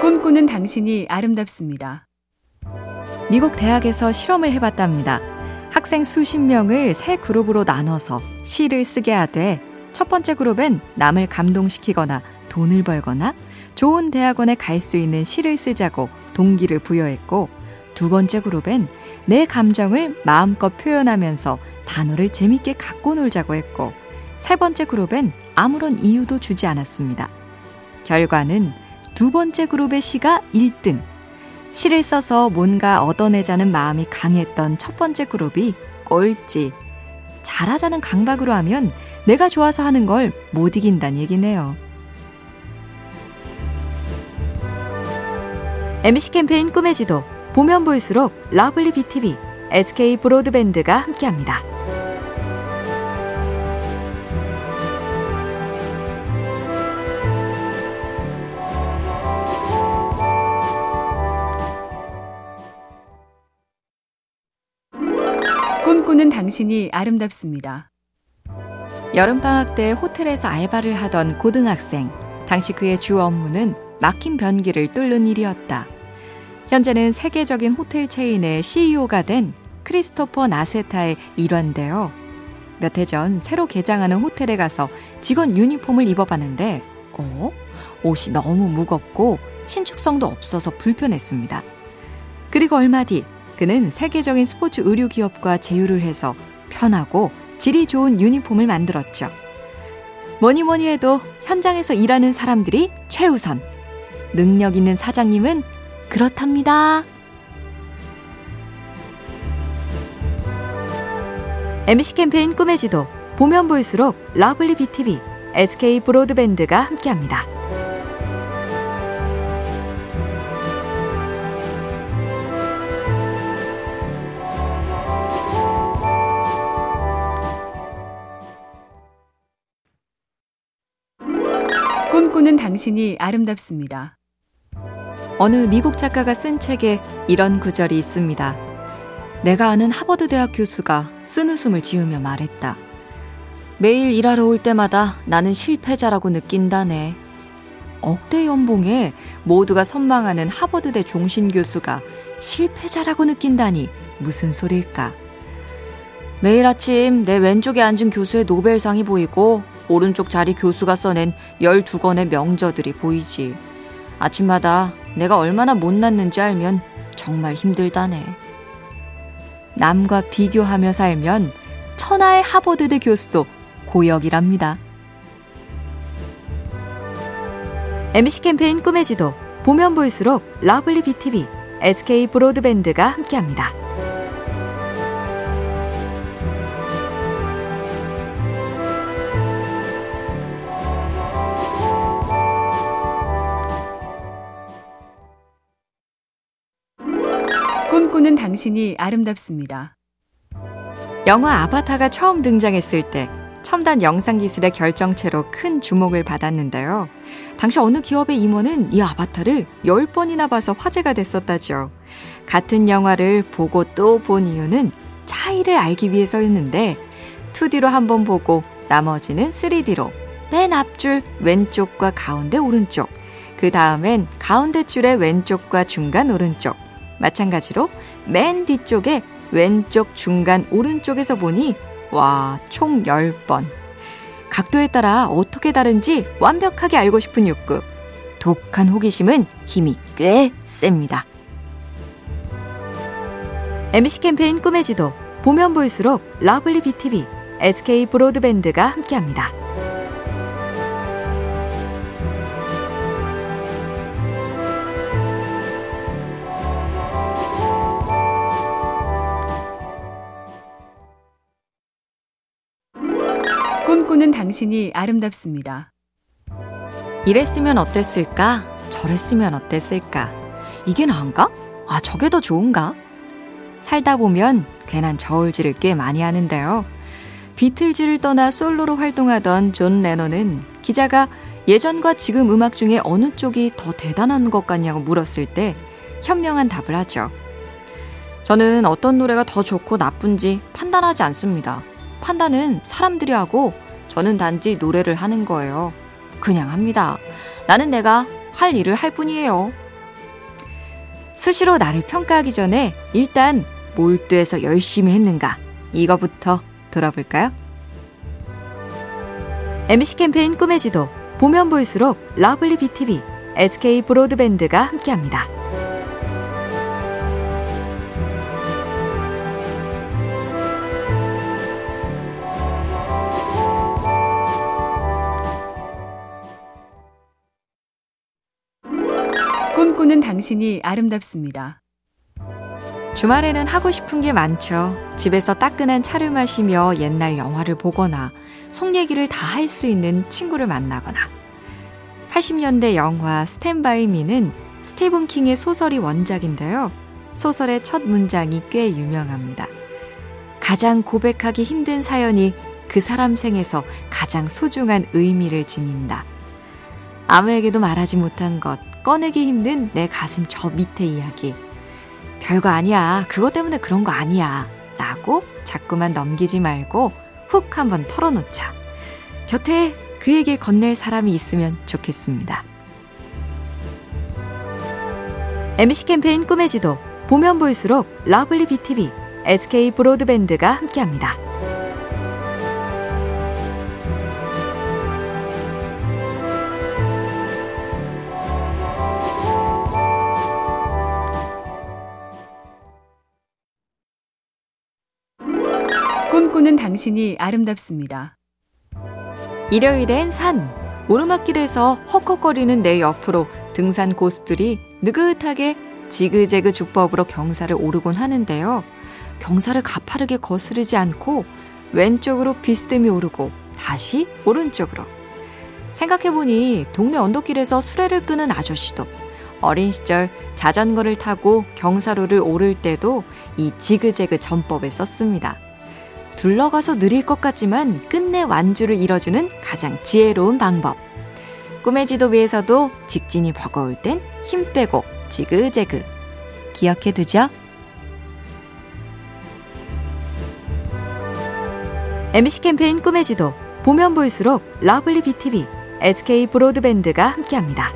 꿈꾸는 당신이 아름답습니다. 미국 대학에서 실험을 해봤답니다. 학생 수십 명을 세 그룹으로 나눠서 시를 쓰게 하되 첫 번째 그룹엔 남을 감동시키거나 돈을 벌거나 좋은 대학원에 갈 수 있는 시를 쓰자고 동기를 부여했고 두 번째 그룹엔 내 감정을 마음껏 표현하면서 단어를 재밌게 갖고 놀자고 했고 세 번째 그룹엔 아무런 이유도 주지 않았습니다. 결과는 두 번째 그룹의 시가 1등. 시를 써서 뭔가 얻어내자는 마음이 강했던 첫 번째 그룹이 꼴찌. 잘하자는 강박으로 하면 내가 좋아서 하는 걸 못 이긴다는 얘기네요. MC 캠페인 꿈의 지도 보면 볼수록 lovely BTV, SK 브로드밴드가 함께합니다. 당신이 아름답습니다. 여름방학 때 호텔에서 알바를 하던 고등학생. 당시 그의 주 업무는 막힌 변기를 뚫는 일이었다. 현재는 세계적인 호텔 체인의 CEO가 된 크리스토퍼 나세타의 일환인데요. 몇 해 전 새로 개장하는 호텔에 가서 직원 유니폼을 입어봤는데, 어? 옷이 너무 무겁고 신축성도 없어서 불편했습니다. 그리고 얼마 뒤 그는 세계적인 스포츠 의류 기업과 제휴를 해서 편하고 질이 좋은 유니폼을 만들었죠. 뭐니 뭐니 해도 현장에서 일하는 사람들이 최우선. 능력 있는 사장님은 그렇답니다. MC 캠페인 꿈의 지도 보면 볼수록 lovely BTV, SK 브로드밴드가 함께합니다. 꿈꾸는 당신이 아름답습니다. 어느 미국 작가가 쓴 책에 이런 구절이 있습니다. 내가 아는 하버드 대학 교수가 쓴 웃음을 지으며 말했다. 매일 일하러 올 때마다 나는 실패자라고 느낀다네. 억대 연봉에 모두가 선망하는 하버드대 종신 교수가 실패자라고 느낀다니 무슨 소릴까? 매일 아침 내 왼쪽에 앉은 교수의 노벨상이 보이고 오른쪽 자리 교수가 써낸 12권의 명저들이 보이지. 아침마다 내가 얼마나 못났는지 알면 정말 힘들다네. 남과 비교하며 살면 천하의 하버드대 교수도 고역이랍니다. MC 캠페인 꿈의 지도 보면 볼수록 lovely BTV, SK 브로드밴드가 함께합니다. 당신이 아름답습니다. 영화 아바타가 처음 등장했을 때 첨단 영상 기술의 결정체로 큰 주목을 받았는데요. 당시 어느 기업의 임원은 이 아바타를 10번이나 봐서 화제가 됐었다죠. 같은 영화를 보고 또 본 이유는 차이를 알기 위해서였는데 2D로 한번 보고 나머지는 3D로 맨 앞줄 왼쪽과 가운데 오른쪽 그 다음엔 가운데 줄의 왼쪽과 중간 오른쪽 마찬가지로 맨 뒤쪽에 왼쪽 중간 오른쪽에서 보니 와, 총 10번. 각도에 따라 어떻게 다른지 완벽하게 알고 싶은 욕구. 독한 호기심은 힘이 꽤 셉니다. MC 캠페인 꿈의 지도 보면 볼수록 lovely BTV, SK 브로드밴드가 함께합니다. 꿈꾸는 당신이 아름답습니다. 이랬으면 어땠을까? 저랬으면 어땠을까? 이게 나은가? 아, 저게 더 좋은가? 살다 보면 괜한 저울질을 꽤 많이 하는데요. 비틀즈를 떠나 솔로로 활동하던 존 레논은 기자가 예전과 지금 음악 중에 어느 쪽이 더 대단한 것 같냐고 물었을 때 현명한 답을 하죠. 저는 어떤 노래가 더 좋고 나쁜지 판단하지 않습니다. 판단은 사람들이 하고 저는 단지 노래를 하는 거예요. 그냥 합니다. 나는 내가 할 일을 할 뿐이에요. 수시로 나를 평가하기 전에 일단 몰두해서 열심히 했는가 이거부터 돌아볼까요? MC 캠페인 꿈의 지도 보면 볼수록 lovely BTV, SK 브로드밴드가 함께합니다. 당신이 아름답습니다. 주말에는 하고 싶은 게 많죠. 집에서 따끈한 차를 마시며 옛날 영화를 보거나 속 얘기를 다 할 수 있는 친구를 만나거나 80년대 영화 스탠바이 미는 스티븐 킹의 소설이 원작인데요. 소설의 첫 문장이 꽤 유명합니다. 가장 고백하기 힘든 사연이 그 사람 생에서 가장 소중한 의미를 지닌다. 아무에게도 말하지 못한 것, 꺼내기 힘든 내 가슴 저 밑에 이야기. 별거 아니야. 그것 때문에 그런 거 아니야. 라고 자꾸만 넘기지 말고 훅 한번 털어놓자. 곁에 그 얘기를 건넬 사람이 있으면 좋겠습니다. MC 캠페인 꿈의 지도 보면 볼수록 lovely BTV, SK 브로드밴드가 함께합니다. 꿈꾸는 당신이 아름답습니다. 일요일엔 산, 오르막길에서 헉헉거리는 내 옆으로 등산 고수들이 느긋하게 지그재그 주법으로 경사를 오르곤 하는데요. 경사를 가파르게 거스르지 않고 왼쪽으로 비스듬히 오르고 다시 오른쪽으로. 생각해보니 동네 언덕길에서 수레를 끄는 아저씨도 어린 시절 자전거를 타고 경사로를 오를 때도 이 지그재그 전법을 썼습니다. 둘러가서 느릴 것 같지만 끝내 완주를 이뤄주는 가장 지혜로운 방법. 꿈의 지도 위에서도 직진이 버거울 땐 힘 빼고 지그재그. 기억해 두죠. MC 캠페인 꿈의 지도 보면 볼수록 lovely BTV, SK 브로드밴드가 함께합니다.